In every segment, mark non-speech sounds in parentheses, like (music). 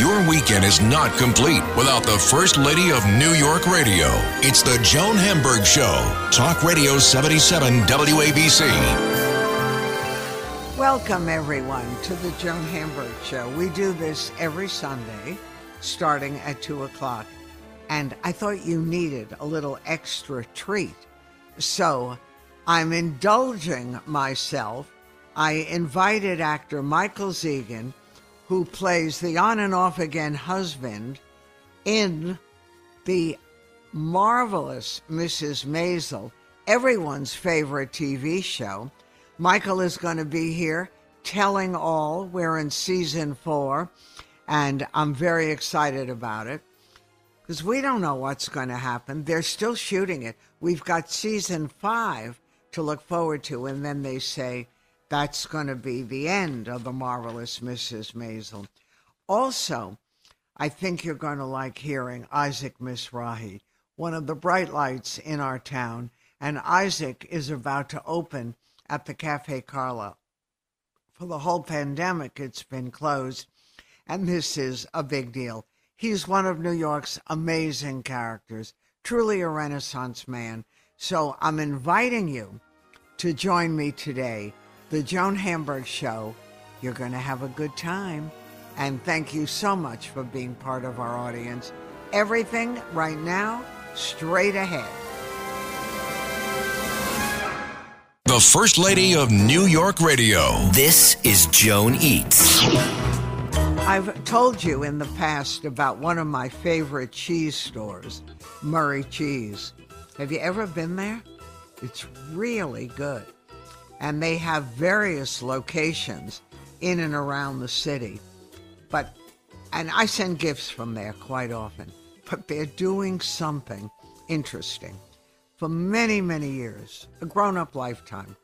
Your weekend is not complete without the First Lady of New York Radio. It's the Joan Hamburg Show. Talk Radio 77 WABC. Welcome, everyone, to the Joan Hamburg Show. We do this every Sunday starting at 2 o'clock. And I thought you needed a little extra treat. So I'm indulging myself. I invited actor Michael Zegan who plays the on and off again husband in the marvelous Mrs. Maisel, everyone's favorite TV show. Michael is going to be here telling all. We're in season four, and I'm very excited about it because we don't know what's going to happen. They're still shooting it. We've got season five to look forward to, and then they say, that's going to be the end of the marvelous Mrs. Maisel. Also, I think you're going to like hearing Isaac Mizrahi, one of the bright lights in our town. And Isaac is about to open at the Cafe Carlyle. For the whole pandemic, it's been closed, and this is a big deal. He's one of New York's amazing characters, truly a Renaissance man. So I'm inviting you to join me today the Joan Hamburg Show. You're going to have a good time. And thank you so much for being part of our audience. Everything right now, straight ahead. The First Lady of New York Radio. This is Joan Eats. I've told you in the past about one of my favorite cheese stores, Murray Cheese. Have you ever been there? It's really good and they have various locations in and around the city. But, and I send gifts from there quite often, but they're doing something interesting. For many, many years, a grown up lifetime,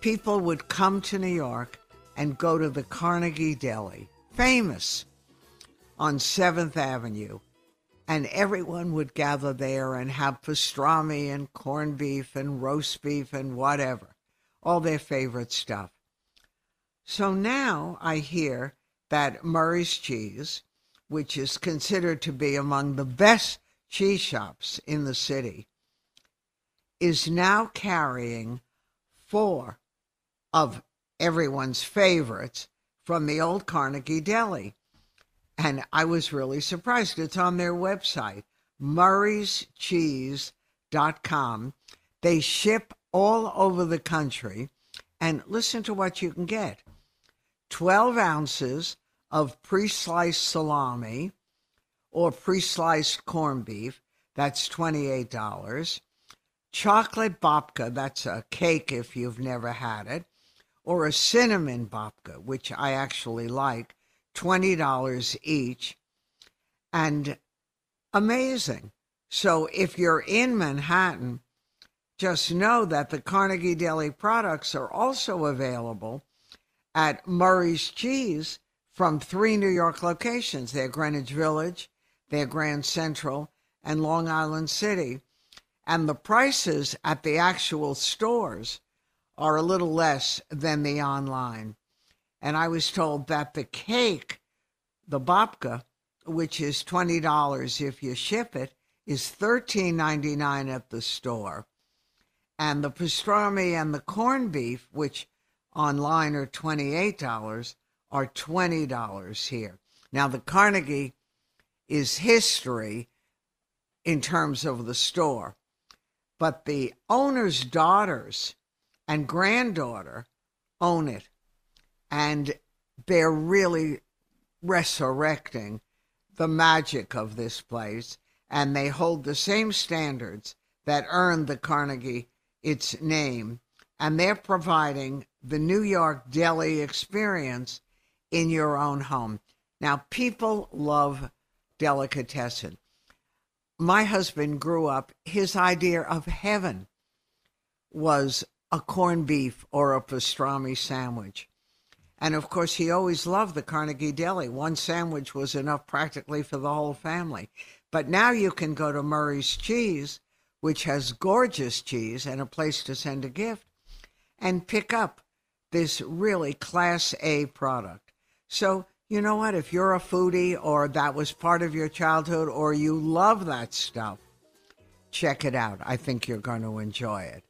people would come to New York and go to the Carnegie Deli, famous on 7th Avenue. And everyone would gather there and have pastrami and corned beef and roast beef and whatever all their favorite stuff. So now I hear that Murray's Cheese, which is considered to be among the best cheese shops in the city, is now carrying four of everyone's favorites from the old Carnegie Deli. And I was really surprised. It's on their website, murrayscheese.com. They ship all over the country. And listen to what you can get 12 ounces of pre sliced salami or pre sliced corned beef, that's $28. Chocolate babka, that's a cake if you've never had it, or a cinnamon babka, which I actually like, $20 each. And amazing. So if you're in Manhattan, just know that the Carnegie Deli products are also available at Murray's Cheese from three New York locations. They're Greenwich Village, they're Grand Central, and Long Island City. And the prices at the actual stores are a little less than the online. And I was told that the cake, the babka, which is $20 if you ship it, is $13.99 at the store and the pastrami and the corned beef, which online are $28, are $20 here. Now, the Carnegie is history in terms of the store, but the owner's daughters and granddaughter own it, and they're really resurrecting the magic of this place, and they hold the same standards that earned the Carnegie its name, and they're providing the New York deli experience in your own home. Now, people love delicatessen. My husband grew up, his idea of heaven was a corned beef or a pastrami sandwich. And of course, he always loved the Carnegie Deli. One sandwich was enough practically for the whole family. But now you can go to Murray's Cheese, which has gorgeous cheese and a place to send a gift, and pick up this really class A product. So, you know what? If you're a foodie or that was part of your childhood or you love that stuff, check it out. I think you're going to enjoy it.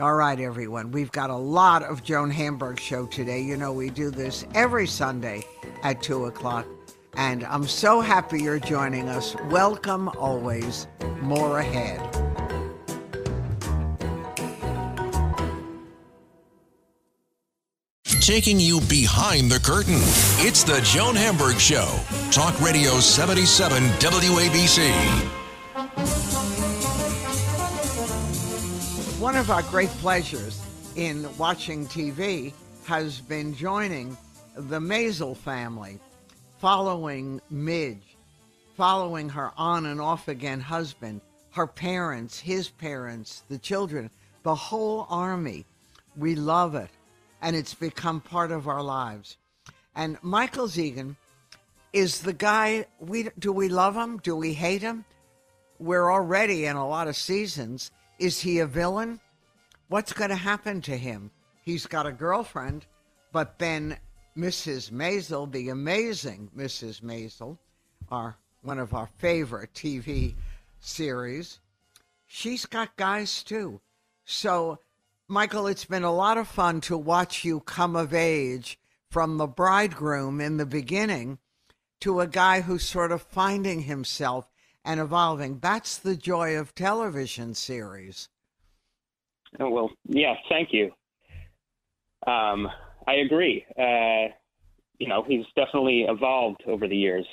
All right, everyone. We've got a lot of Joan Hamburg show today. You know, we do this every Sunday at 2 o'clock. And I'm so happy you're joining us. Welcome always. More ahead. Taking you behind the curtain. It's the Joan Hamburg Show. Talk Radio 77 WABC. One of our great pleasures in watching TV has been joining the Maisel family, following Midge, following her on and off again husband, her parents, his parents, the children, the whole army. We love it, and it's become part of our lives. And Michael Zegan is the guy we do we love him? Do we hate him? We're already in a lot of seasons. Is he a villain? What's going to happen to him? He's got a girlfriend, but then Mrs. Maisel, the amazing Mrs. Maisel, our one of our favorite TV series, she's got guys too. So, Michael, it's been a lot of fun to watch you come of age from the bridegroom in the beginning to a guy who's sort of finding himself and evolving. That's the joy of television series. Oh, well, yeah, thank you. Um, I agree. Uh, you know, he's definitely evolved over the years.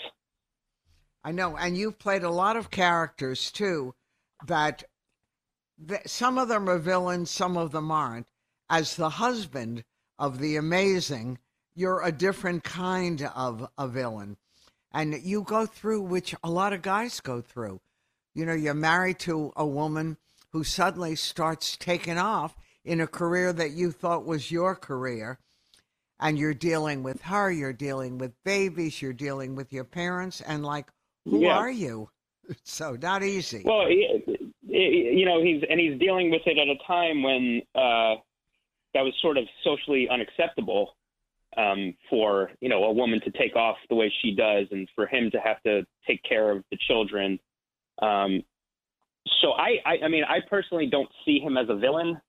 I know, and you've played a lot of characters too. That, that some of them are villains, some of them aren't. As the husband of the amazing, you're a different kind of a villain, and you go through which a lot of guys go through. You know, you're married to a woman who suddenly starts taking off in a career that you thought was your career. And you're dealing with her, you're dealing with babies, you're dealing with your parents, and like, who Yeah. are you? (laughs) So not easy. Well, he- he- you know, he's and he's dealing with it at a time when uh, that was sort of socially unacceptable um, for you know a woman to take off the way she does, and for him to have to take care of the children. Um, so I, I, I mean, I personally don't see him as a villain.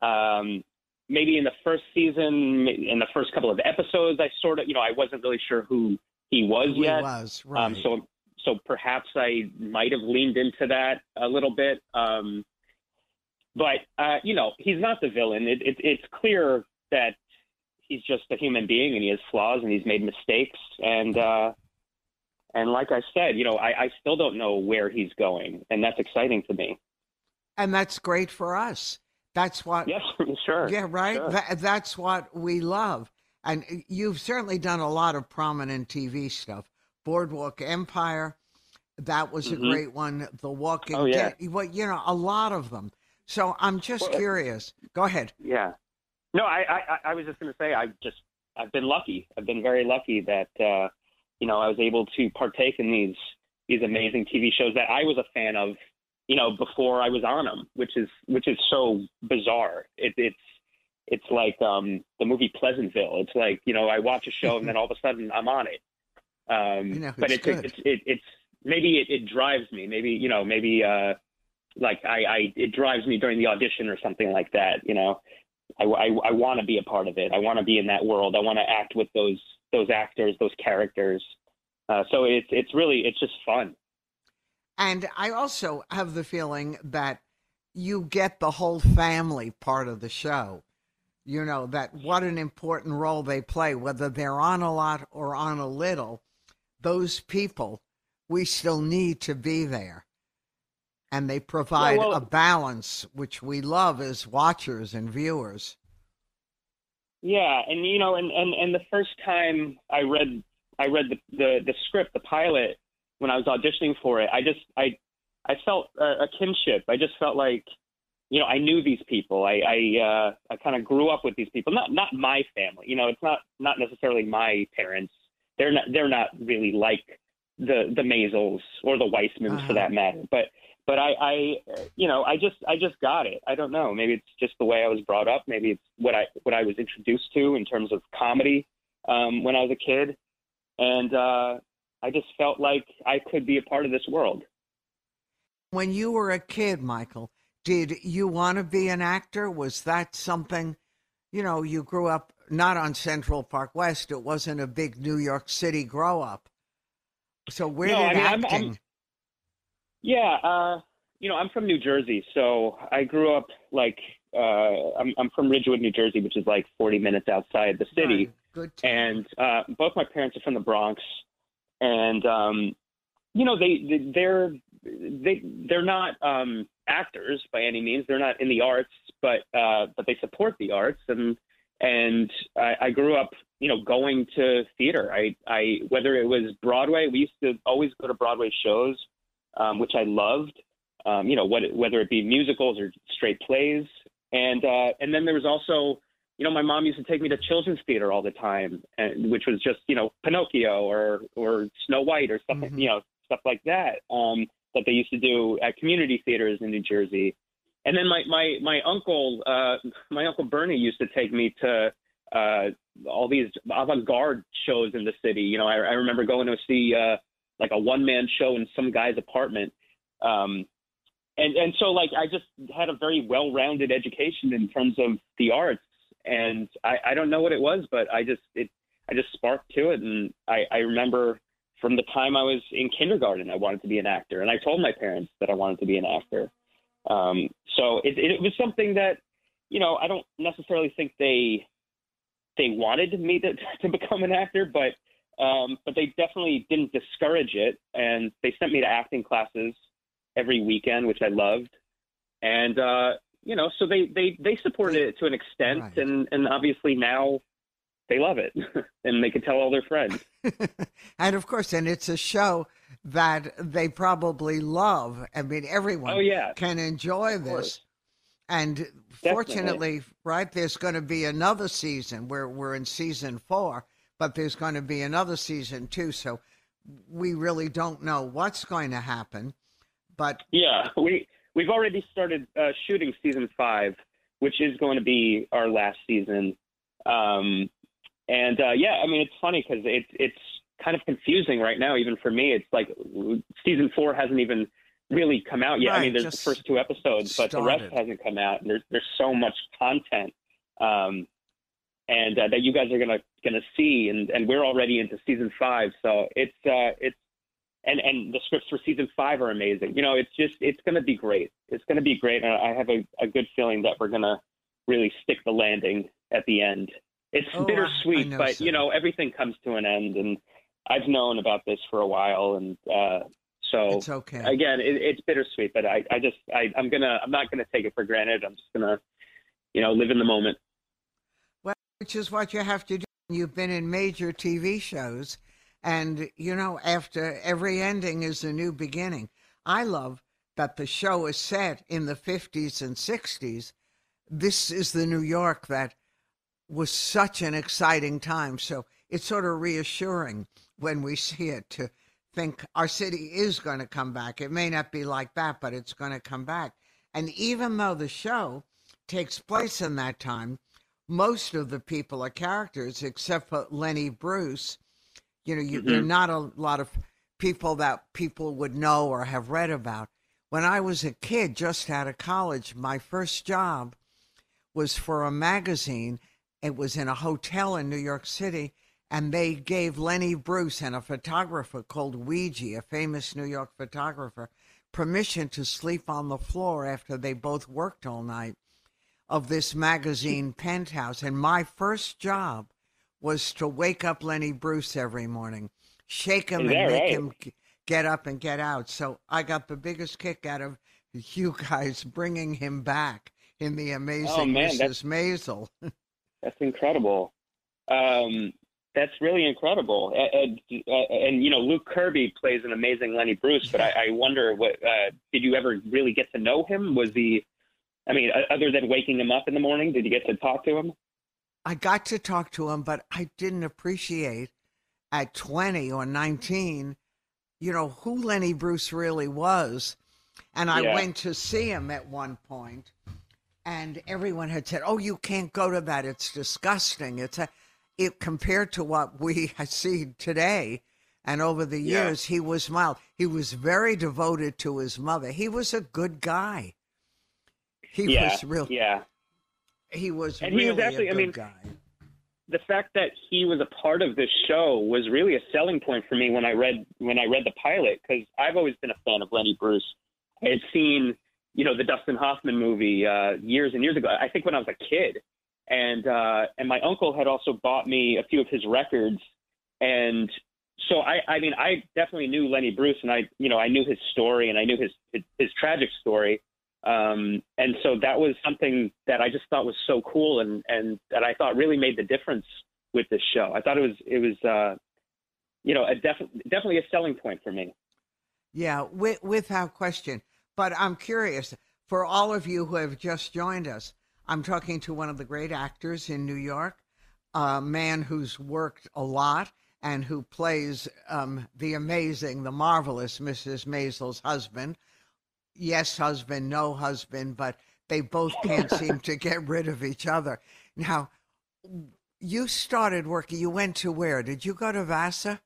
Um, maybe in the first season, in the first couple of episodes, I sort of, you know, I wasn't really sure who he was Who he yet. was, right. Um, so, so perhaps I might have leaned into that a little bit. Um, but uh, you know, he's not the villain. It, it, it's clear that he's just a human being and he has flaws and he's made mistakes. And uh, and like I said, you know, I, I still don't know where he's going, and that's exciting to me. and that's great for us. That's what Yes, (laughs) sure. Yeah, right. Sure. That, that's what we love. And you've certainly done a lot of prominent TV stuff. Boardwalk Empire, that was a Mhm. great one. The Walking Oh, yeah. Dead, well, you know, a lot of them. So I'm just Well, uh, curious. Go ahead. Yeah. No, I, I, I- was just going to say, I just, I've been lucky. I've been very lucky that, uh, you know, I was able to partake in these, these amazing TV shows that I was a fan of, you know, before I was on them, which is, which is so bizarre. It, it's, it's like um, the movie Pleasantville. It's like, you know, I watch a show and then (laughs) all of a sudden I'm on it. Um, You know, but it's it's, it's, it, it's maybe it, it drives me. Maybe, you know, maybe, uh, like I, I, it drives me during the audition or something like that. You know, I, I, I want to be a part of it. I want to be in that world. I want to act with those those actors, those characters. Uh, so it's it's really it's just fun. And I also have the feeling that you get the whole family part of the show. You know, that what an important role they play, whether they're on a lot or on a little. Those people, we still need to be there. And they provide well- a balance, which we love as watchers and viewers. Yeah, and you know, and and and the first time I read I read the the, the script, the pilot, when I was auditioning for it, I just I I felt a, a kinship. I just felt like you know I knew these people. I I uh, I kind of grew up with these people. Not not my family. You know, it's not not necessarily my parents. They're not they're not really like the the Maisels or the Weissmans Uh-huh. for that matter. But but I, I you know I just I just got it. I don't know. Maybe it's just the way I was brought up. Maybe it's what I what I was introduced to in terms of comedy um, when I was a kid, and uh, I just felt like I could be a part of this world. When you were a kid, Michael, did you want to be an actor? Was that something, you know, you grew up not on Central Park West. It wasn't a big New York City grow up. So where No, did I mean, I'm- acting? I'm- Yeah, uh, you know, I'm from New Jersey, so I grew up like uh, I'm, I'm from Ridgewood, New Jersey, which is like 40 minutes outside the city. Right. Good. time. and uh, both my parents are from the Bronx, and um, you know they they- they're they they're not um, actors by any means. They're not in the arts, but uh, but they support the arts, and and I, I grew up you know going to theater. I I whether it was Broadway, we used to always go to Broadway shows, um, which I loved. Um, you know what, whether it be musicals or straight plays, and uh, and then there was also you know, my mom used to take me to children's theater all the time, and which was just you know Pinocchio or or Snow White or stuff Mhm. you know stuff like that um, that they used to do at community theaters in New Jersey. And then my my my uncle uh, my uncle Bernie used to take me to uh, all these avant-garde shows in the city. You know, I, I remember going to see uh, like a one-man show in some guy's apartment. Um, and and so like I just had a very well-rounded education in terms of the arts, and I, I don't know what it was, but I just it I just sparked to it, and I, I remember from the time I was in kindergarten I wanted to be an actor, and I told my parents that I wanted to be an actor. Um, so it, it was something that you know I don't necessarily think they they wanted me to (laughs) to become an actor, but um, but they definitely didn't discourage it, and they sent me to acting classes every weekend, which I loved, and uh, you know, so they they they supported it to an extent, Right. and and obviously now they love it, (laughs) and they can tell all their friends. (laughs) and of course, and it's a show that they probably love. I mean, everyone Oh yeah, can enjoy Of this. course. And fortunately, right, there's going to be another season. We're we're in season four, but there's going to be another season too. So we really don't know what's going to happen. But yeah. We we've already started uh, shooting season five, which is going to be our last season. Um, and uh, yeah, I mean, it's funny because it's it's kind of confusing right now, even for me. It's like season four hasn't even really come out yet. I mean, there's the first two episodes, but the rest hasn't come out. And there's there's so much content, um, and uh, that you guys are gonna gonna see, and and we're already into season five, so it's uh, it's and and the scripts for season five are amazing. You know, it's just it's gonna be great. It's gonna be great, and I have a, a good feeling that we're gonna really stick the landing at the end. It's Oh, I- I bittersweet, but so. you know everything comes to an end, and I've known about this for a while, and uh, so it's okay. again, it, it's bittersweet. But I, I just I, I'm gonna I'm not gonna take it for granted. I'm just gonna you know live in the moment. Well, which is what you have to do. You've been in major TV shows, and you know, after every ending is a new beginning. I love that the show is set in the 50s and 60s. This is the New York that was such an exciting time. So it's sort of reassuring when we see it to think our city is going to come back. It may not be like that, but it's going to come back. And even though the show takes place in that time, most of the people are characters except for Lenny Bruce. You know, you, there are mm-hmm. not a lot of people that people would know or have read about. When I was a kid, just out of college, my first job was for a magazine. It was in a hotel in New York City, and they gave Lenny Bruce and a photographer called Weegee, a famous New York photographer, permission to sleep on the floor after they both worked all night of this magazine penthouse. And my first job was to wake up Lenny Bruce every morning, shake him Is and make right? him get up and get out. So I got the biggest kick out of (laughs) you guys bringing him back in the amazing Oh, man, Mrs. that's- Maisel. (laughs) That's incredible. Um, that's really incredible. And, and, and, you know, Luke Kirby plays an amazing Lenny Bruce, but I, I wonder what uh, did you ever really get to know him? Was he? I mean, other than waking him up in the morning, did you get to talk to him? I got to talk to him, but I didn't appreciate at 20 or 19, you know, who Lenny Bruce really was. And I Yeah. went to see him at one point, and everyone had said, "Oh, you can't go to that; it's disgusting." It's a, it compared to what we (laughs) see today. And over the Yeah. years, he was mild. He was very devoted to his mother. He was a good guy. He yeah, was real. yeah. He was And he was actually- a I good mean, guy. the fact that he was a part of this show was really a selling point for me when I read when I read the pilot because I've always been a fan of Lenny Bruce. I had seen you know the Dustin Hoffman movie uh, years and years ago. I think when I was a kid, and uh, and my uncle had also bought me a few of his records, and so I I mean I definitely knew Lenny Bruce and I you know I knew his story and I knew his his, his tragic story. Um, and so that was something that I just thought was so cool and, and that I thought really made the difference with this show. I thought it was, it was, uh, you know, a def- definitely a selling point for me. Yeah, with, without question. But I'm curious for all of you who have just joined us, I'm talking to one of the great actors in New York, a man who's worked a lot and who plays um, the amazing, the marvelous Mrs. Maisel's husband. Yes, husband, no husband, but they both can't (laughs) seem to get rid of each other. Now, you started working, you went to where? Did you go to Vassar?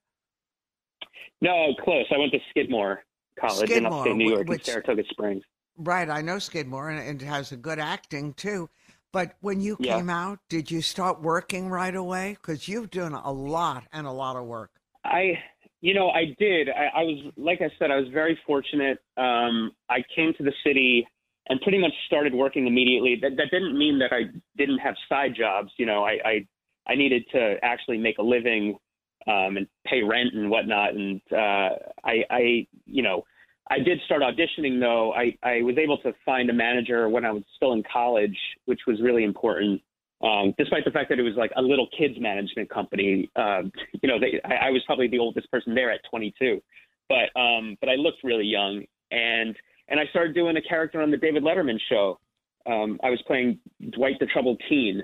No, close. I went to Skidmore College in upstate New York which- in Saratoga Springs. Right, I know Skidmore, and, and it has a good acting too. But when you Yeah. came out, did you start working right away? Because you've done a lot and a lot of work. I, you know, I did. I, I was, like I said, I was very fortunate. Um, I came to the city and pretty much started working immediately. That, that didn't mean that I didn't have side jobs. You know, I, I, I needed to actually make a living um, and pay rent and whatnot. And uh, I, I, you know, I did start auditioning though. I, I was able to find a manager when I was still in college, which was really important. Um, despite the fact that it was like a little kids management company, um, you know, they, I, I was probably the oldest person there at 22, but um, but I looked really young, and and I started doing a character on the David Letterman show. Um, I was playing Dwight the Troubled Teen,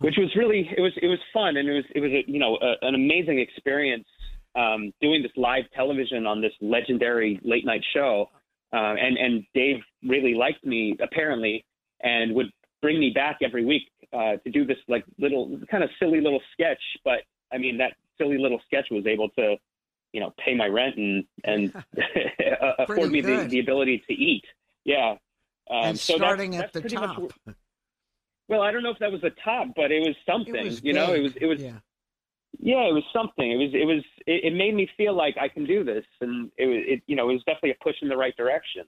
which was really it was it was fun and it was it was a, you know a, an amazing experience um, doing this live television on this legendary late night show. Uh, and and Dave really liked me apparently, and would bring me back every week uh, to do this like little kind of silly little sketch. But I mean that silly little sketch was able to, you know, pay my rent and and (laughs) (laughs) afford me the, the ability to eat. Yeah. Um, and so that's- starting that's at the pretty much top. well, I don't know if that was the top, but it was something. It was you know, it was it was yeah. Yeah, it was something. It was it was it, it made me feel like I can do this, and it was it you know it was definitely a push in the right direction.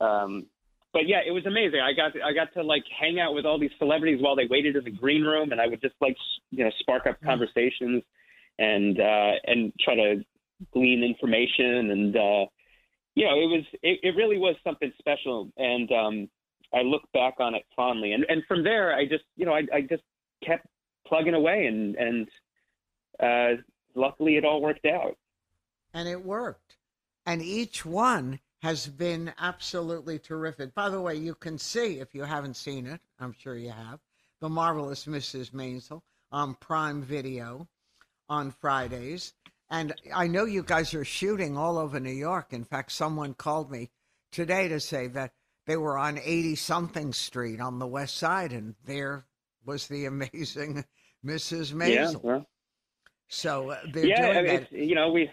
Um, but yeah, it was amazing. I got I got to like hang out with all these celebrities while they waited in the green room, and I would just like you know spark up conversations and uh, and try to glean information, and uh, you know it was it, it really was something special, and um, I look back on it fondly, and and from there I just you know I I just kept plugging away, and and uh, luckily it all worked out. and it worked. And each one has been absolutely terrific. By the way, you can see, if you haven't seen it, I'm sure you have, The Marvelous Mrs. Maisel on Prime Video on Fridays. And I know you guys are shooting all over New York. In fact, someone called me today to say that they were on 80 something street on the west side, and there was the (laughs) amazing Mrs. Maisel. Yeah, well, So uh, they're yeah. doing I mean, that. you know, we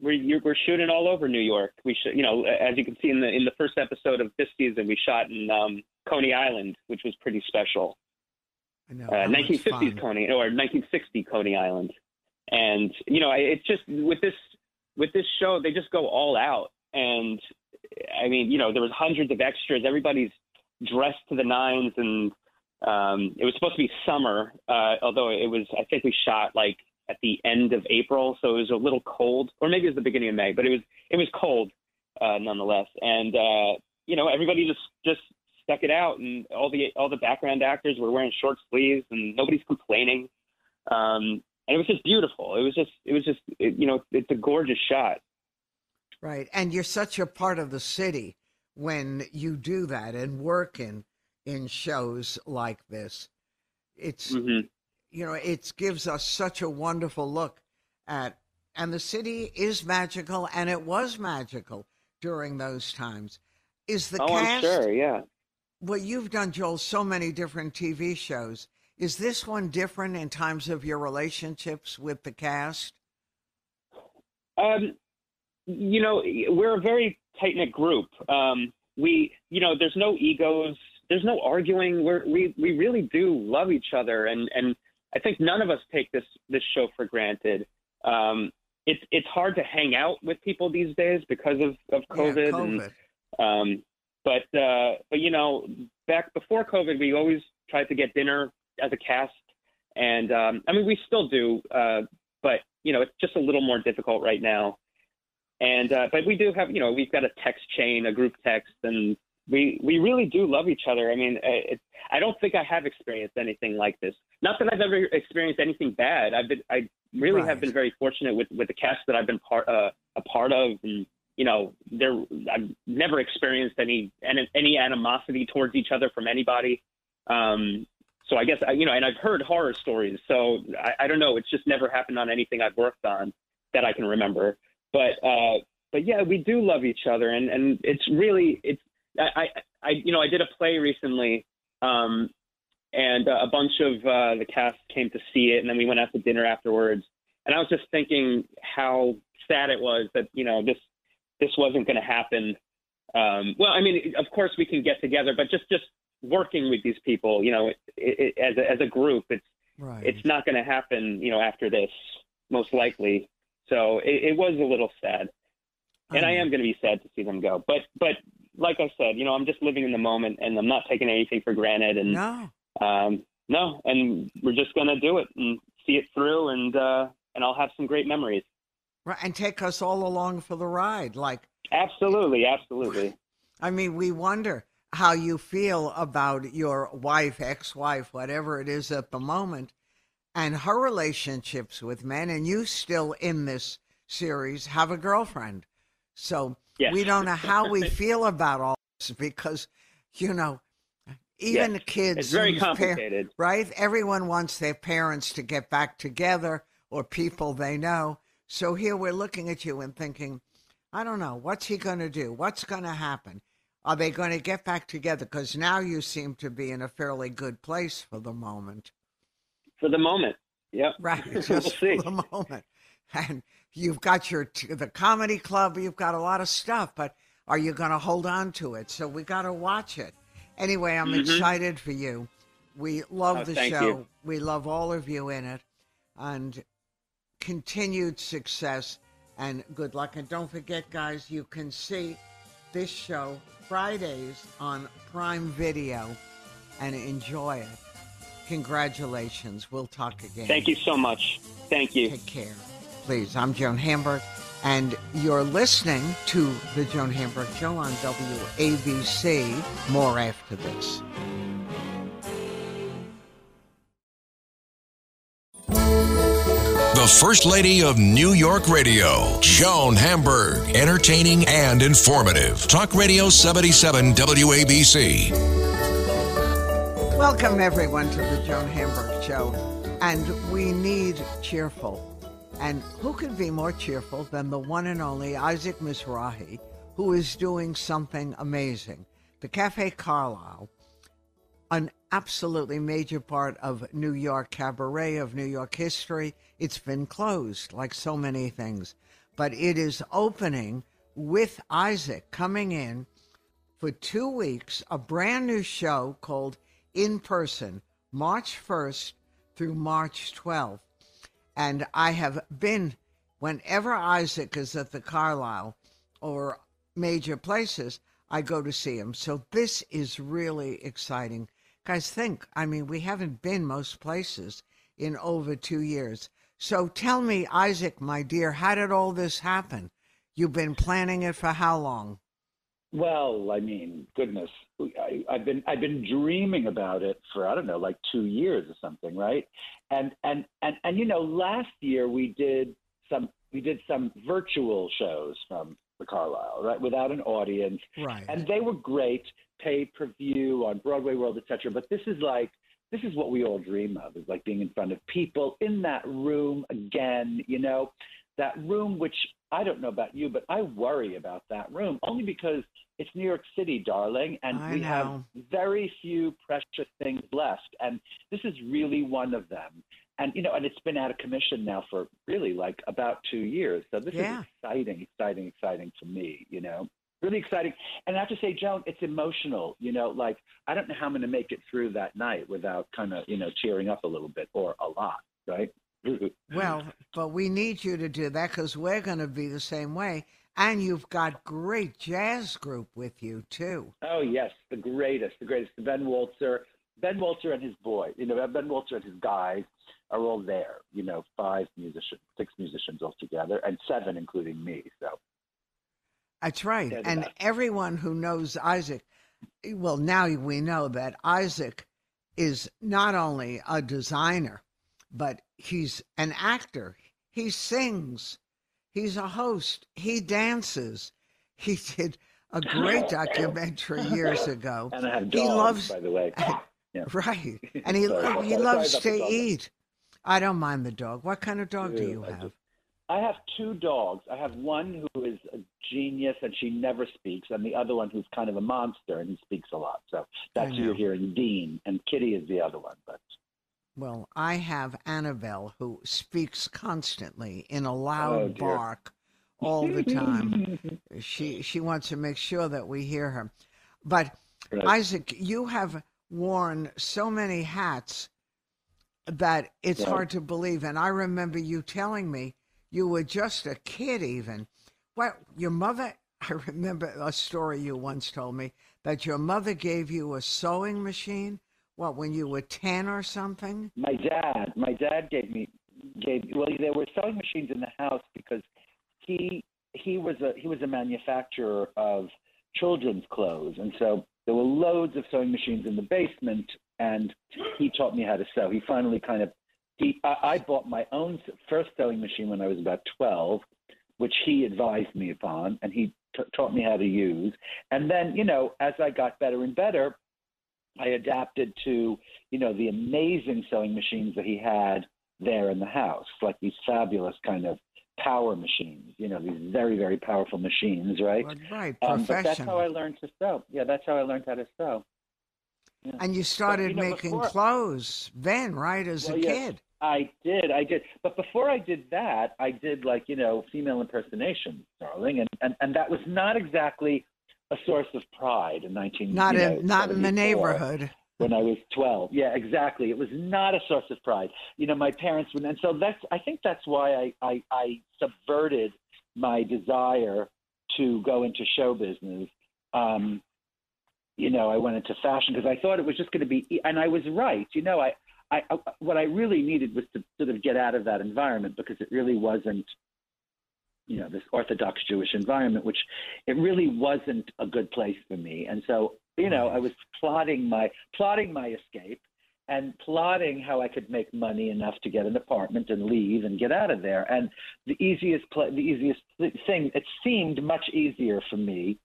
we're you're, we're shooting all over New York. We should, you know, as you can see in the in the first episode of this season, we shot in um, Coney Island, which was pretty special. I know, Uh, 1950s fun. Coney or 1960 Coney Island, and you know, it's just with this with this show, they just go all out. And I mean, you know, there was hundreds of extras. Everybody's dressed to the nines, and um, it was supposed to be summer, uh, although it was. I think we shot like at the end of April, so it was a little cold, or maybe it was the beginning of May, but it was it was cold uh, nonetheless. And uh, you know, everybody just just stuck it out, and all the all the background actors were wearing short sleeves, and nobody's complaining. Um, and it was just beautiful. It was just it was just it, you know it's a gorgeous shot. Right, and you're such a part of the city when you do that and work in in shows like this. It's Mm-hmm. You know it gives us such a wonderful look at and the city is magical and it was magical during those times. Is the Oh, cast I'm sure. Yeah. well you've done Joel so many different TV shows. Is this one different in terms of your relationships with the cast? Um, you know, we're a very tight knit group. Um, we, you know, there's no egos, there's no arguing. We're, we we really do love each other, and and I think none of us take this this show for granted. Um, it's it's hard to hang out with people these days because of of COVID, yeah, and COVID. um, but uh, but you know, back before COVID, we always tried to get dinner as a cast, and um, I mean, we still do, uh, but you know, it's just a little more difficult right now. And uh, but we do have, you know, we've got a text chain, a group text, and we we really do love each other. I mean, it, I don't think I have experienced anything like this. Not that I've ever experienced anything bad. I've been, I really Right. have been very fortunate with with the cast that I've been part uh, a part of, and you know, there I've never experienced any any, any animosity towards each other from anybody. Um, so I guess I- you know, and I've heard horror stories. So I, I don't know. It's just never happened on anything I've worked on that I can remember. But uh, but yeah, we do love each other, and and it's really it's I I, you know I did a play recently. Um, and uh, a bunch of uh, the cast came to see it, and then we went out to dinner afterwards. And I was just thinking how sad it was that you know this this wasn't going to happen. Um, well, I mean, of course we can get together, but just just working with these people, you know, it, it, as a, as a group, it's Right. it's not going to happen, you know, after this, most likely. So it, it was a little sad, and I am going to be sad to see them go. But but like I said, you know, I'm just living in the moment, and I'm not taking anything for granted. And No. um, no, and we're just going to do it and see it through, and uh, and I'll have some great memories. Right, and take us all along for the ride. Like, Absolutely, absolutely. I mean, we wonder how you feel about your wife, ex wife, whatever it is at the moment, and her relationships with men. And you still in this series have a girlfriend. So Yes. we don't know how we (laughs) feel about all this because, you know, even Yes. kids. It's very whose par- complicated. right? Everyone wants their parents to get back together or people they know. So here we're looking at you and thinking, I don't know, what's he going to do? What's going to happen? Are they going to get back together? Because now you seem to be in a fairly good place for the moment. For the moment, yep. Right, (laughs) we'll just see. for the moment. And you've got your the comedy club, you've got a lot of stuff, but are you going to hold on to it? So we got to watch it. Anyway, I'm excited for you. We love Mm-hmm. Oh, the show. you. We love all of you in it, and continued success and good luck. And don't forget, guys, you can see this show Fridays on Prime Video and enjoy it. Congratulations. We'll talk again. Thank you so much. Thank you. Take care. Please, I'm Joan Hamburg, and you're listening to The Joan Hamburg Show on WABC. More after this. The First Lady of New York Radio, Joan Hamburg. Entertaining and informative. Talk Radio 77 WABC. Welcome, everyone, to The Joan Hamburg Show. And we need cheerful. And who could be more cheerful than the one and only Isaac Mizrahi, who is doing something amazing? The Cafe Carlyle an absolutely major part of New York cabaret, of New York history. It's been closed, like so many things. But it is opening with Isaac coming in for two weeks, a brand new show called In Person, March 1st through March 12th. And I have been, whenever Isaac is at the Carlyle or major places, I go to see him. So this is really exciting. Guys, think, I mean, we haven't been most places in over two years. So tell me, Isaac, my dear, how did all this happen? You've been planning it for how long? Well, I mean, goodness, I, I've been I've been dreaming about it for I don't know, like two years or something, right? And and and and you know, last year we did some we did some virtual shows from the Carlyle, right, without an audience, Right. and they were great, pay per view on Broadway World, etc. But this is like this is what we all dream of is like being in front of people in that room again, you know, that room which I don't know about you, but I worry about that room only because it's New York City, darling, and I we know. have very few precious things left, and this is really one of them. And you know, and it's been out of commission now for really like about two years. So this Yeah. is exciting, exciting, exciting for me. You know, really exciting. And I have to say, Joan, it's emotional. You know, like I don't know how I'm going to make it through that night without kind of you know cheering up a little bit or a lot, right? Well, but we need you to do that because we're going to be the same way. And you've got great jazz group with you too. Oh yes, the greatest, the greatest. Ben Waltzer, Ben Waltzer and his boy. You know, Ben Waltzer and his guys are all there. You know, five musicians, six musicians altogether, and seven including me. So That's right. And best. everyone who knows Isaac, well, now we know that Isaac is not only a designer, but he's an actor. He sings, he's a host, he dances. He did a great (laughs) documentary years ago. (laughs) and I have He loves- by the way. (laughs) Yeah. Right. And he, Sorry he loves to eat. I don't mind the dog. What kind of dog do you have? I have two dogs. I have one who is a genius and she never speaks, and the other one who's kind of a monster and he speaks a lot. So that's who you're hearing, Dean, and Kitty is the other one. But Well, I have Annabelle who speaks constantly in a Oh, loud dear. bark all the time. (laughs) she she wants to make sure that we hear her. But Right. Isaac, you have worn so many hats that it's Right. hard to believe. And I remember you telling me you were just a kid even. Well, your mother (laughs) I remember a story you once told me that your mother gave you a sewing machine, what, when you were 10 or something? my dad, my dad gave me gave well there were sewing machines in the house because he he was a he was a manufacturer of children's clothes and so there were loads of sewing machines in the basement and he taught me how to sew. He finally kind of he I, I bought my own first sewing machine when I was about 12 which he advised me upon and he t- taught me how to use and then you know as I got better and better I adapted to you know, the amazing sewing machines that he had there in the house, like these fabulous kind of power machines, you know, these very, very powerful machines, right? Well, right, Um, but that's how I learned to sew. Yeah, that's how I learned how to sew. Yeah. And you started you know, making before- clothes then, right, as Well, a yes, kid? I did, I did. But before I did that, I did like, you know, female impersonation, darling. And, and, and that was not exactly a source of pride in 19 Not you know, in not in the neighborhood. when I was 12. Yeah, exactly. It was not a source of pride. You know, my parents would, and so that's, I think that's why I, I, I subverted my desire to go into show business. Um, you know, I went into fashion because I thought it was just going to be, and I was right. You know, I, I, I, what I really needed was to sort of get out of that environment because it really wasn't, you know, this Orthodox Jewish environment, which it really wasn't a good place for me. And so, you know, mm. I was plotting my plotting my escape and plotting how I could make money enough to get an apartment and leave and get out of there. And the easiest pla the easiest thing, it seemed much easier for me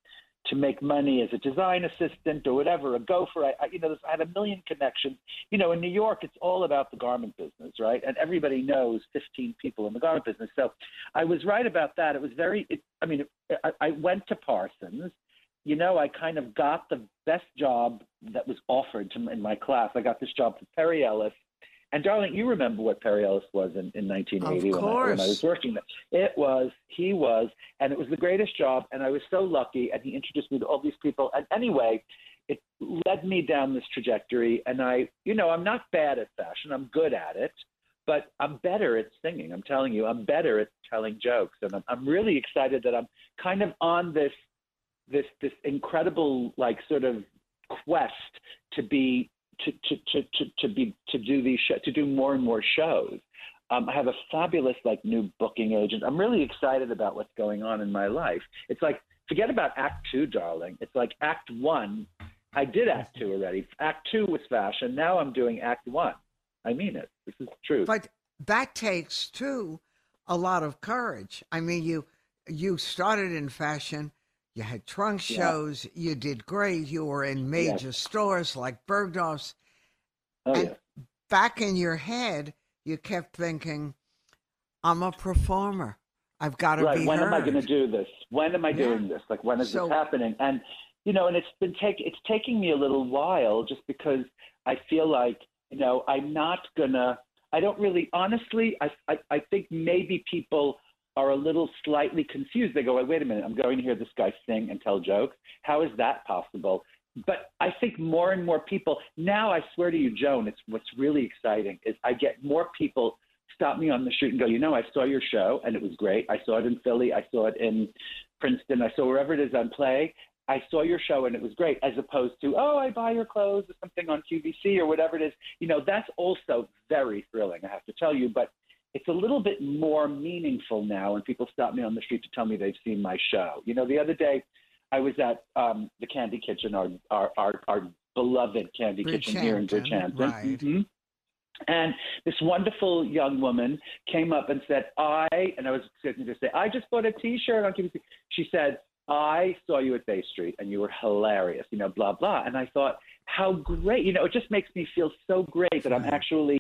to make money as a design assistant or whatever, a gopher. I, I you know, I had a million connections. You know, in New York, it's all about the garment business, right? And everybody knows 15 people in the garment business. So I was right about that. It was very, it, I mean, I, I went to Parsons. You know, I kind of got the best job that was offered to in my class. I got this job for Perry Ellis. And darling, you remember what Perry Ellis was in, in 1980 when, I, when I was working there. It was, he was, and it was the greatest job. And I was so lucky. And he introduced me to all these people. And anyway, it led me down this trajectory. And I, you know, I'm not bad at fashion. I'm good at it but I'm better at singing. I'm telling you, I'm better at telling jokes, and I'm, I'm really excited that I'm kind of on this this this incredible like sort of quest to be to to to to, to be to do these show, to do more and more shows. Um, I have a fabulous like new booking agent. I'm really excited about what's going on in my life. It's like forget about Act Two, darling. It's like Act One. I did Act Two already. Act Two was fashion. Now I'm doing Act One. I mean it. This is true. But that takes too a lot of courage. I mean, you you started in fashion. You had trunk Yeah. shows. You did great. You were in major stores like Bergdorf's. oh and yeah. back in your head, you kept thinking, "I'm a performer. I've got to right be when am i going to do this when am i Yeah. doing this like when is So- this happening and you know and it's been take it's taking me a little while just because i feel like you know i'm not gonna i don't really honestly i i, I think maybe people are a little slightly confused they go wait a minute i'm going to hear this guy sing and tell jokes how is that possible but I think more and more people now. I swear to you, Joan, it's what's really exciting is I get more people stop me on the street and go, you know, I saw your show and it was great. I saw it in Philly. I saw it in Princeton. I saw wherever it is on play. I saw your show and it was great, as opposed to, oh, I buy your clothes or something on QVC or whatever it is. You know, that's also very thrilling, I have to tell you. But it's a little bit more meaningful now when people stop me on the street to tell me they've seen my show. You know, the other day I was at um, the Candy Kitchen, our, our, our, our beloved Candy Kitchen here in Bridgehampton, Bridgehampton. right. Mhm. And this wonderful young woman came up and said, I, and I was expecting to say, I just bought a t shirt on QVC. She said, I saw you at Bay Street and you were hilarious, you know, blah, blah. And I thought, how great. You know, it just makes me feel so great that I'm actually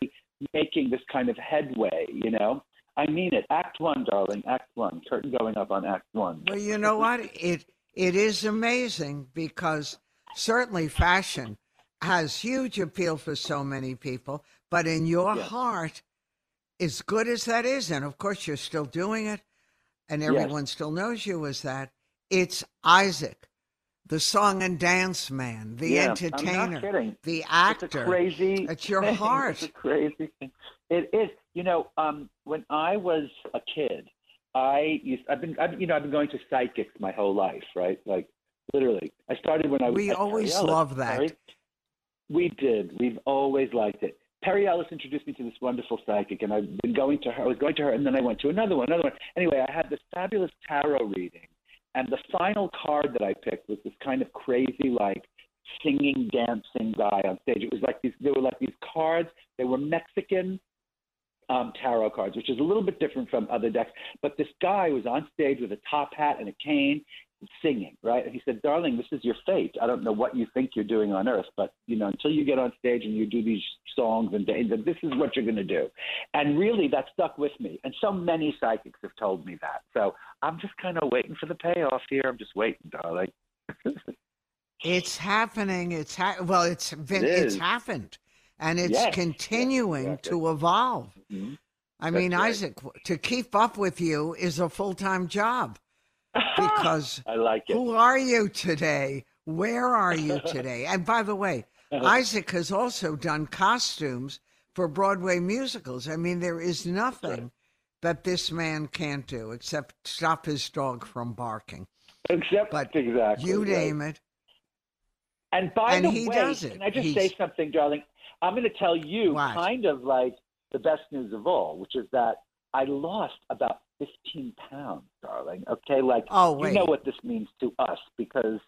making this kind of headway, you know? I mean it. Act one, darling. Act one. Curtain going up on Act one. Well, you know what? It it is amazing because certainly fashion has huge appeal for so many people, but in your Yes. heart, as good as that is, and of course you're still doing it, and Yes. everyone still knows you as that. It's Isaac, the song and dance man, the Yeah, entertainer, the It's actor. a crazy. It's your thing. heart. (laughs) It's a crazy thing. It is. You know, um, when I was a kid, I used. I've been. I've, you know, I've been going to psychics my whole life, right? Like literally. I started when I was. We always Perry Ellis, love that. Perry. We did. We've always liked it. Perry Ellis introduced me to this wonderful psychic, and I've been going to her. I was going to her, and then I went to another one, another one. Anyway, I had this fabulous tarot reading, and the final card that I picked was this kind of crazy, like singing, dancing guy on stage. It was like these. They were like these cards. They were Mexican um, tarot cards, which is a little bit different from other decks. But this guy was on stage with a top hat and a cane, singing, right? And he said, "Darling, this is your fate. I don't know what you think you're doing on Earth, but you know, until you get on stage and you do these songs and this is what you're going to do." And really, that stuck with me. And so many psychics have told me that. So I'm just kind of waiting for the payoff here. I'm just waiting, darling. (laughs) It's happening. It's ha- well. It's been. It it's happened, and it's Yes, yes, continuing exactly. to evolve. Mhm. I That's mean, right. Isaac, to keep up with you is a full time job because (laughs) I like it. who are you today? Where are you (laughs) today? And by the way. (laughs) Isaac has also done costumes for Broadway musicals. I mean, there is nothing that this man can't do except stop his dog from barking. Except But exactly. You right. name it. And by And the he way, does it. can I just He's- say something, darling? I'm going to tell you What? kind of like the best news of all, which is that I lost about 15 pounds, darling. Okay, like Oh, you know what this means to us because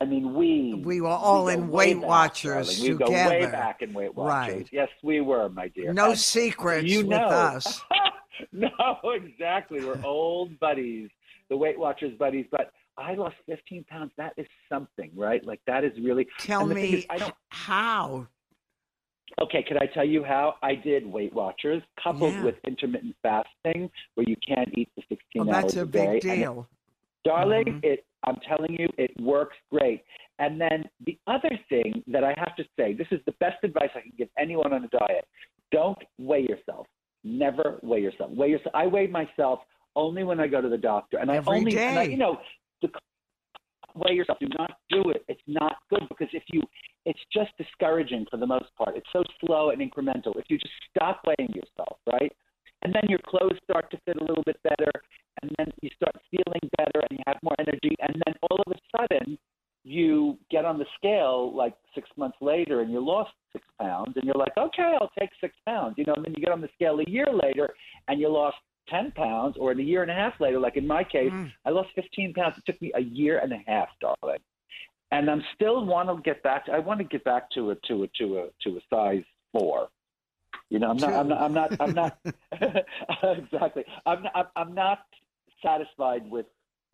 I mean we We were all go in Weight back, Watchers darling. We go way together. back in Weight Watchers. Right. Yes, we were, my dear. No And secrets you with know. us. (laughs) no, exactly. We're old buddies, the Weight Watchers buddies. But I lost 15 pounds. That is something, right? Like that is really. Tell and the thing me is, I don't. how. Okay, can I tell you how I did Weight Watchers coupled Yeah. with intermittent fasting, where you can't eat for 16 Well, hours that's a day. big And it- deal. darling, Mhm. it. I'm telling you, it works great. And then the other thing that I have to say, this is the best advice I can give anyone on a diet: don't weigh yourself. Never weigh yourself. Weigh yourself. I weigh myself only when I go to the doctor, and Every I only, and I, you know, the weigh yourself. Do not do it. It's not good because if you, it's just discouraging for the most part. It's so slow and incremental. If you just stop weighing yourself, right, and then your clothes start to fit a little bit better, and then you start feeling better, and you have more energy, and then all of a sudden you get on the scale like six months later and you lost six pounds and you're like okay i'll take six pounds you know and then you get on the scale a year later and you lost 10 pounds or and a year and a half later, like in my case, Mm. I lost 15 pounds. It took me a year and a half, darling. And I'm still want to get back. I want to get back to a to a to a to a size four. You know, I'm not. I'm not. I'm not. I'm not. (laughs) exactly. I'm not. I'm- not satisfied with.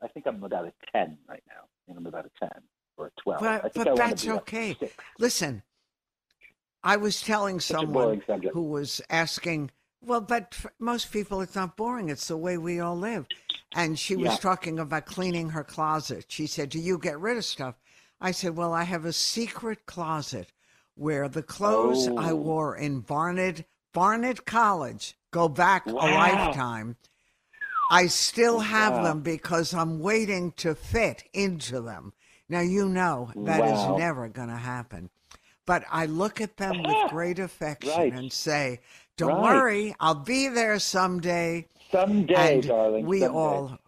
I think I'm about a ten right now. I think I'm about a ten or a twelve. I But, think but that's like okay. Listen, I was telling Such someone who was asking, well, but most people, it's not boring. It's the way we all live. And she was Yeah. talking about cleaning her closet. She said, Do you get rid of stuff? I said, Well, I have a secret closet where the clothes I Oh. wore in Barnard, Barnard College go back a lifetime. I still have Wow. them because I'm waiting to fit into them. Now, you know that is Wow. never going to happen. But I look at them with (laughs) great affection Right. and say, Don't Right. worry, I'll be there someday. Someday, and darling. we someday. all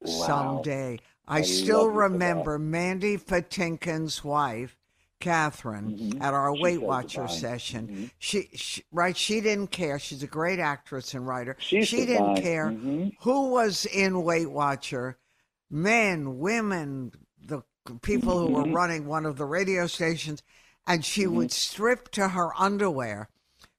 Wow. someday. I, I still love you for that. remember Mandy Patinkin's wife, Catherine, Mhm. at our She's Weight Watcher divine. session. Mhm. She, she, right? She didn't care. She's a great actress and writer. She's she divine. didn't care Mhm. who was in Weight Watcher, men, women, the people who were Mhm. running one of the radio stations, and she Mm-hmm. would strip to her underwear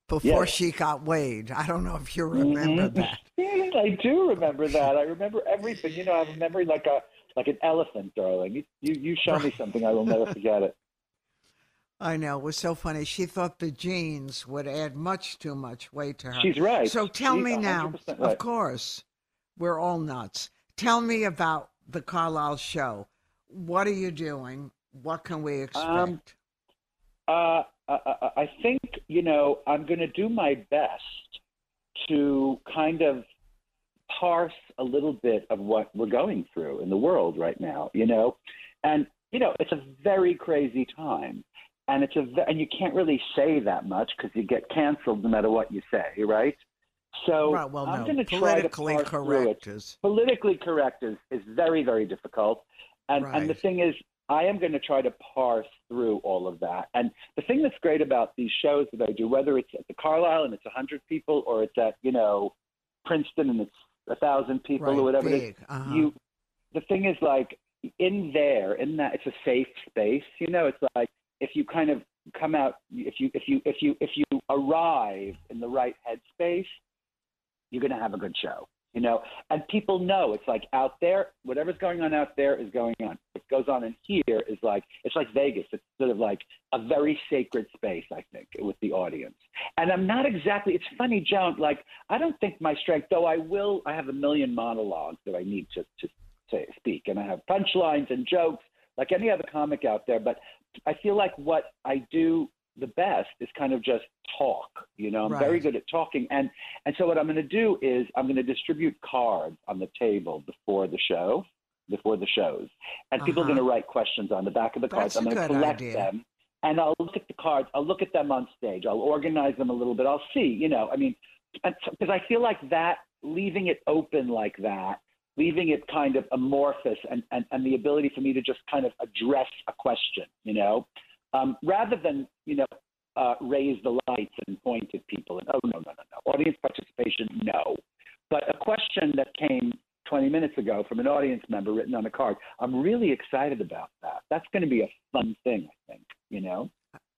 before Yes. she got weighed. I don't know if you remember Mhm. (laughs) that. Yes, I do remember that. I remember everything. You know, I have a memory like a like an elephant, darling. You you, you show me something, I will never forget it. (laughs) I know it was so funny. She thought the jeans would add much too much weight to her. She's right. So tell She's me now, 100% of course, we're all nuts. Tell me about the Carlyle show. What are you doing? What can we expect? Um, Uh, I, I- I think you know I'm going to do my best to kind of parse a little bit of what we're going through in the world right now. You know, and you know it's a very crazy time, and it's a and you can't really say that much because you get canceled no matter what you say, right? So right, well, I'm no. going to try to Politically parse through it correct is politically correct is, is very, very difficult. And, and the thing is, I am going to try to parse through all of that. And the thing that's great about these shows that I do, whether it's at the Carlyle and it's 100 people or it's at, you know, Princeton and it's a 1,000 people right, or whatever it is. Uh-huh. you, the thing is like in there, in that, it's a safe space. You know, it's like if you kind of come out, if you, if you, if you, if you arrive in the right headspace, you're going to have a good show you know and people know it's like out there whatever's going on out there is going on. What goes on in here is like it's like vegas. It's sort of like a very sacred space i think with the audience. And i'm not exactly it's funny joan like i don't think my strength though i will i have a million monologues that i need to to say speak and i have punchlines and jokes like any other comic out there but i feel like what i do the best is kind of just talk you know i'm very good at talking and and so what I'm going to do is I'm going to distribute cards on the table before the show, before the shows, and people are Uh-huh. going to write questions on the back of the cards. That's I'm going to collect idea. them, and I'll look at the cards. I'll look at them on stage. I'll organize them a little bit. I'll see. You know, I mean, because I feel like that leaving it open like that. Leaving it kind of amorphous and, and, and the ability for me to just kind of address a question, you know, um, rather than, you know, uh, raise the lights and point at people and oh no no no no audience participation no but a question that came 20 minutes ago from an audience member written on a card i'm really excited about that that's going to be a fun thing i think you know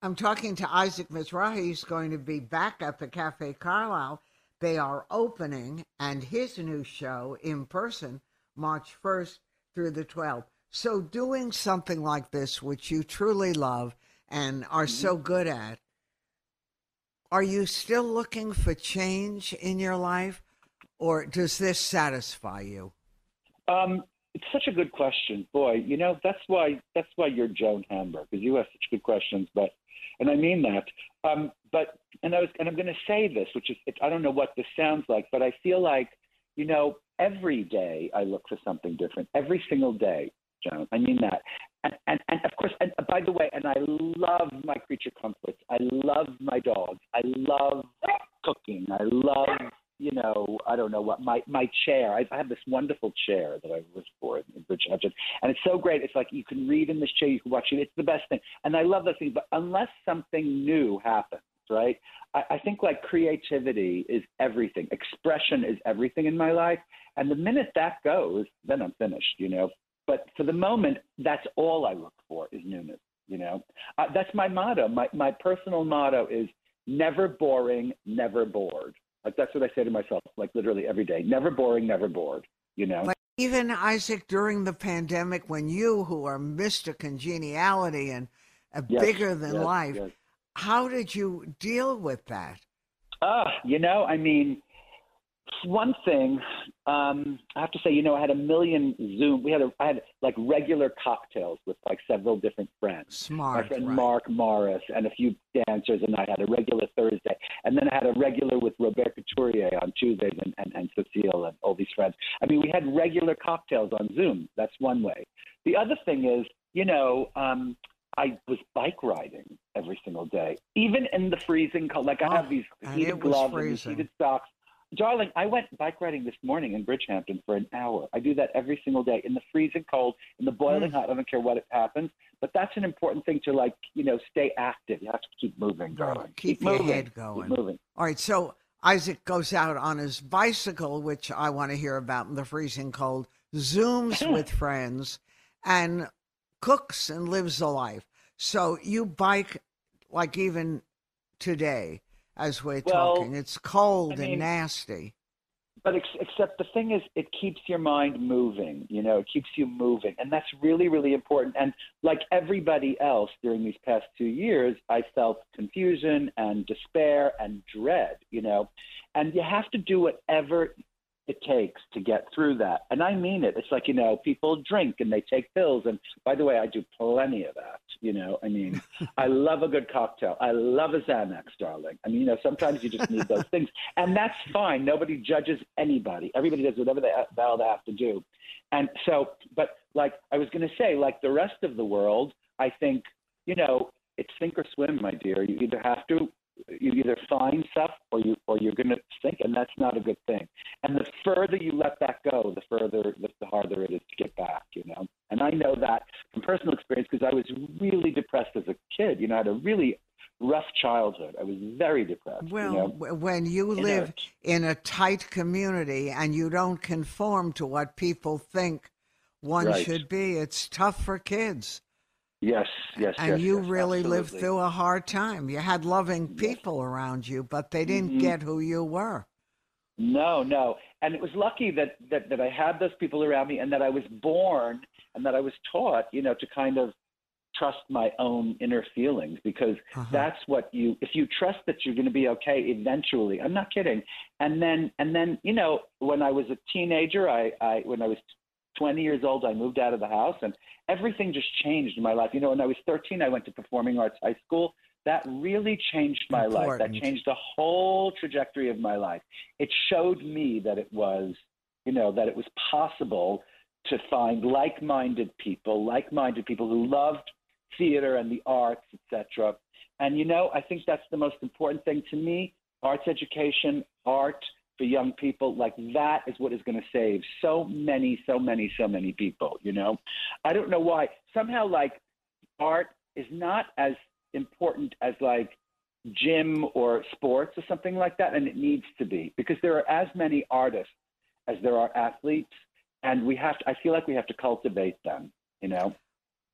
I'm talking to Isaac Mizrahi. He's going to be back at the Cafe Carlyle. They are opening and his new show in person March 1st through the 12th. So, doing something like this, which you truly love and are so good at, are you still looking for change in your life or does this satisfy you? um, it's such a good question. Boy you know that's why that's why you're joan hamburg because you ask such good questions but and i mean that. Um, but and i was and i'm going to say this which is it, i don't know what this sounds like but i feel like you know every day i look for something different every single day joan i mean that and, and, and of course, and uh, by the way, and I love my creature comforts. I love my dogs. I love cooking. I love, you know, I don't know what my my chair. I, I have this wonderful chair that I wish for in Bridge Hudson, and it's so great. It's like you can read in this chair, you can watch it. It's the best thing, and I love those things. But unless something new happens, right? I, I think like creativity is everything. Expression is everything in my life. And the minute that goes, then I'm finished, you know. But for the moment, that's all I look for is newness, you know. Uh, that's my motto. My my personal motto is never boring, never bored. Like that's what I say to myself, like literally every day. Never boring, never bored. You know. But even Isaac, during the pandemic, when you, who are Mr. Congeniality and uh, Yes, bigger than yes, life, yes. how did you deal with that? Ah, you know, I mean, one thing um, I have to say, you know, I had a million Zoom. We had a, I had like regular cocktails with like several different friends. Smart, My friend right. Mark Morris and a few dancers, and I had a regular Thursday, and then I had a regular with Robert Couturier on Tuesdays, and, and and Cecile and all these friends. I mean, we had regular cocktails on Zoom. That's one way. The other thing is, you know, um, I was bike riding every single day, even in the freezing cold. Like I Oh, have these heated gloves and heated socks. Darling, I went bike riding this morning in Bridgehampton for an hour. I do that every single day in the freezing cold, in the boiling Mm. hot. I don't care what happens. But that's an important thing to like, you know, stay active. You have to keep moving, Right. darling. Keep your moving. head going. Keep moving. All right, so Isaac goes out on his bicycle, which I want to hear about in the freezing cold, Zooms (laughs) with friends, and cooks and lives a life. So you bike like even today as we're Well, talking. It's cold I and mean- nasty. But ex- except the thing is, it keeps your mind moving. You know, it keeps you moving, and that's really, really important. And like everybody else during these past two years, I felt confusion and despair and dread. You know, and you have to do whatever it takes to get through that. And I mean it. It's like you know, people drink and they take pills. And by the way, I do plenty of that. You know, I mean, (laughs) I love a good cocktail. I love a Xanax, darling. I mean, you know, sometimes you just need those things, and that's fine. Nobody judges anybody. Everybody does whatever they, the hell they have to do. And so, but like I was going to say, like the rest of the world, I think, you know, it's sink or swim, my dear. You either have to, you either find stuff or you or you're going to sink, and that's not a good thing. And the further you let that go, the further, the, the harder it is to get back. You know, and I know that from personal experience because I was really depressed as a kid. You know, I had a really rough childhood. I was very depressed. Well, you know? when you know, live in a tight community and you don't conform to what people think one Right. should be, it's tough for kids. Yes, yes, and yes, you yes, really lived through a hard time. You had loving people around you, but they didn't Mhm. get who you were. No, no. And it was lucky that, that, that I had those people around me and that I was born and that I was taught, you know, to kind of trust my own inner feelings because Uh-huh. that's what you if you trust that you're going to be okay eventually i'm not kidding and then and then you know when i was a teenager i i when i was 20 years old i moved out of the house and everything just changed in my life. You know when i was 13 i went to performing arts high school. That really changed my life. That changed the whole trajectory of my life. It showed me that it was you know that it was possible to find like-minded people like-minded people who loved theater and the arts etc and you know i think that's the most important thing to me arts education art for young people like that is what is going to save so many so many so many people you know? I don't know why. Somehow like art is not as important as like gym or sports or something like that and it needs to be because there are as many artists as there are athletes and we have to i feel like we have to cultivate them you know?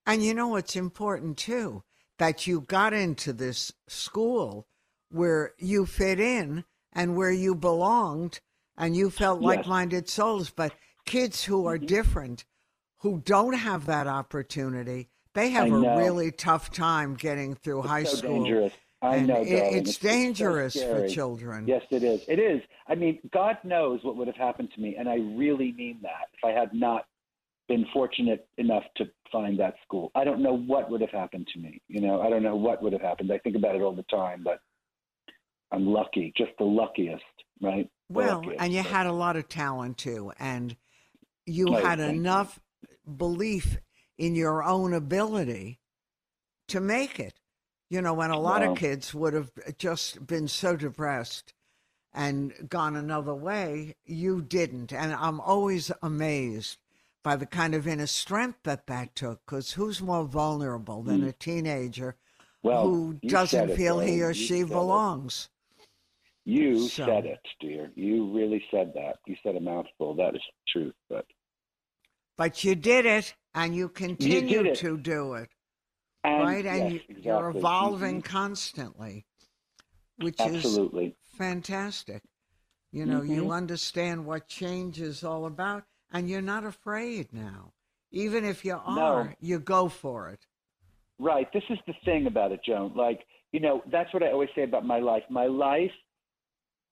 And you know what's important too? That you got into this school where you fit in and where you belonged and you felt Yes. Mm-hmm. like minded souls. But kids who are different, who don't have that opportunity, they have a really tough time getting through high so school. dangerous i and know it- it's, so dangerous for children. Yes, it is. It is. I mean, God knows what would have happened to me, and I really mean that. If I had not been fortunate enough to find that school, I don't know what would have happened to me. You know, I don't know what would have happened. I think about it all the time, but I'm lucky, just the luckiest, right? The Well, luckiest, and you had a lot of talent too, and you Oh, had thank you. enough belief in your own ability to make it. You know, when a lot Wow. of kids would have just been so depressed and gone another way, you didn't. And I'm always amazed by the kind of inner strength that that took, because who's more vulnerable than Mm. a teenager well, who doesn't said it, feel he or she belongs. You So- said it, dear. You really said that. You said a mouthful. That is the truth. But But you did it, and you continue it. to do it, and, right? And you, you're exactly. evolving Mhm. constantly, which is Absolutely. fantastic. You know, you Mhm. understand what change is all about, and you're not afraid now. Even if you are, you go for it. Right. This is the thing about it, Joan. Like, you know, that's what I always say about my life. My life,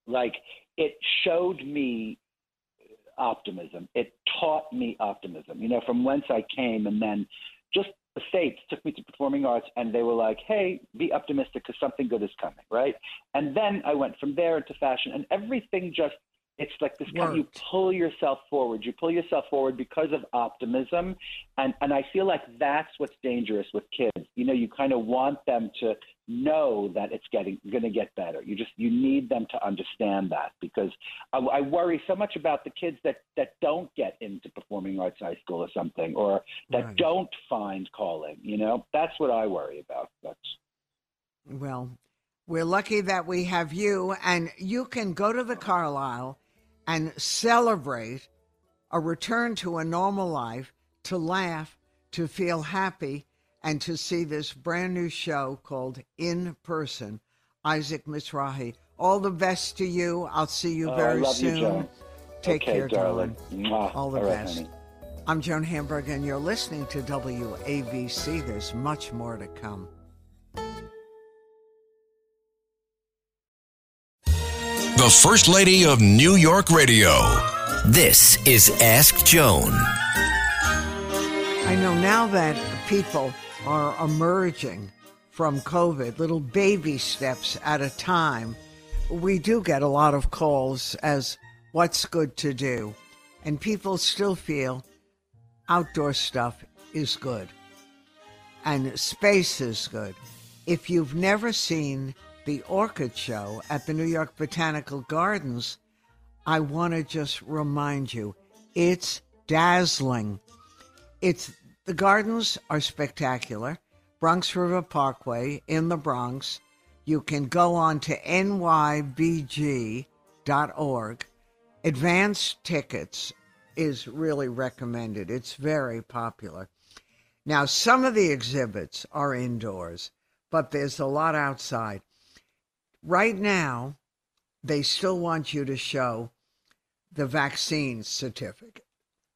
like, it showed me optimism. It taught me optimism, you know, from whence I came. And then just the States took me to performing arts and they were like, hey, be optimistic because something good is coming, right? And then I went from there into fashion and everything just, it's like this kind you pull yourself forward. You pull yourself forward because of optimism. And, and I feel like that's what's dangerous with kids. You know, you kind of want them to know that it's getting going to get better. You just you need them to understand that because I, I worry so much about the kids that that don't get into performing arts high school or something, or that Right. don't find calling. You know, that's what I worry about. That's Well, we're lucky that we have you, and you can go to the Carlyle and celebrate a return to a normal life, to laugh, to feel happy, and to see this brand new show called In Person. Isaac Mizrahi. All the best to you. I'll see you Oh, I very love you, soon. Joan. Take okay, care, darling. darling. All the right, best. honey. I'm Joan Hamburg, and you're listening to WABC. There's much more to come. The First Lady of New York Radio. This is Ask Joan. I know now that people are emerging from COVID, little baby steps at a time, we do get a lot of calls as what's good to do. And people still feel outdoor stuff is good and space is good. If you've never seen the Orchid Show at the New York Botanical Gardens, I want to just remind you it's dazzling. It's the gardens are spectacular. Bronx River Parkway in the Bronx. You can go on to nybg.org. Advanced tickets is really recommended. It's very popular. Now, some of the exhibits are indoors, but there's a lot outside. Right now, they still want you to show the vaccine certificate.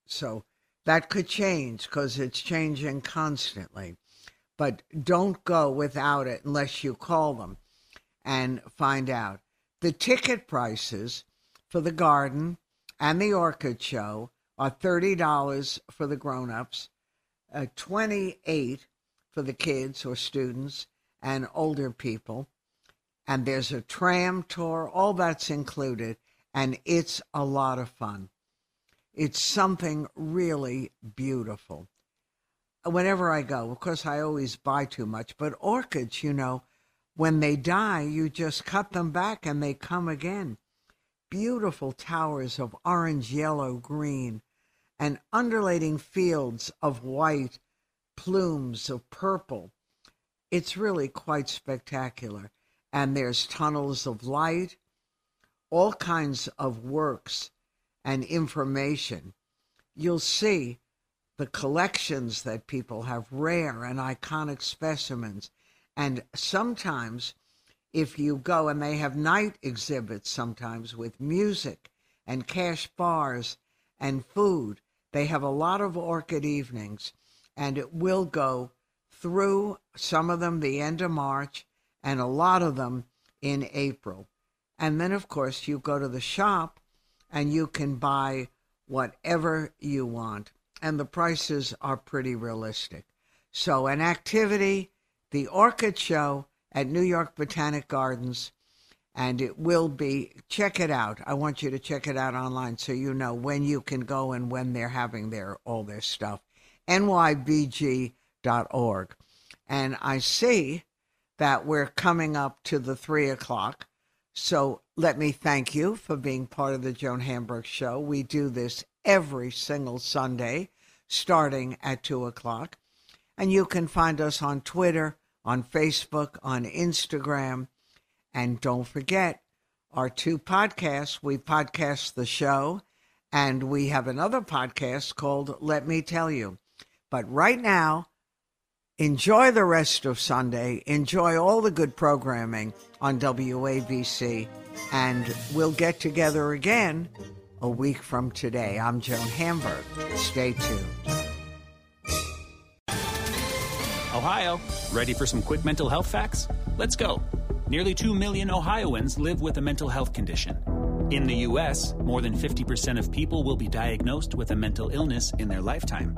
So that could change because it's changing constantly. But don't go without it unless you call them and find out. The ticket prices for the garden and the orchid show are $30 for the grown-ups, uh, 28 for the kids or students and older people. And there's a tram tour, all that's included, and it's a lot of fun. It's something really beautiful. Whenever I go, of course, I always buy too much, but orchids, you know, when they die, you just cut them back and they come again. Beautiful towers of orange, yellow, green, and undulating fields of white, plumes of purple. It's really quite spectacular. And there's tunnels of light, all kinds of works and information. You'll see the collections that people have, rare and iconic specimens. And sometimes, if you go, and they have night exhibits sometimes with music and cash bars and food, they have a lot of orchid evenings, and it will go through some of them the end of March and a lot of them in April. And then, of course, you go to the shop and you can buy whatever you want. And the prices are pretty realistic. So, an activity, the Orchid Show at New York Botanic Gardens, and it will be, check it out. I want you to check it out online so you know when you can go and when they're having their all their stuff. nybg.org. And I see that we're coming up to the three o'clock. So let me thank you for being part of the Joan Hamburg Show. We do this every single Sunday, starting at two o'clock. And you can find us on Twitter, on Facebook, on Instagram. And don't forget our two podcasts. We podcast the show, and we have another podcast called Let Me Tell You. But right now, enjoy the rest of Sunday. Enjoy all the good programming on WABC. And we'll get together again a week from today. I'm Joan Hamburg. Stay tuned. Ohio, ready for some quick mental health facts? Let's go. Nearly 2 million Ohioans live with a mental health condition. In the U.S., more than 50% of people will be diagnosed with a mental illness in their lifetime.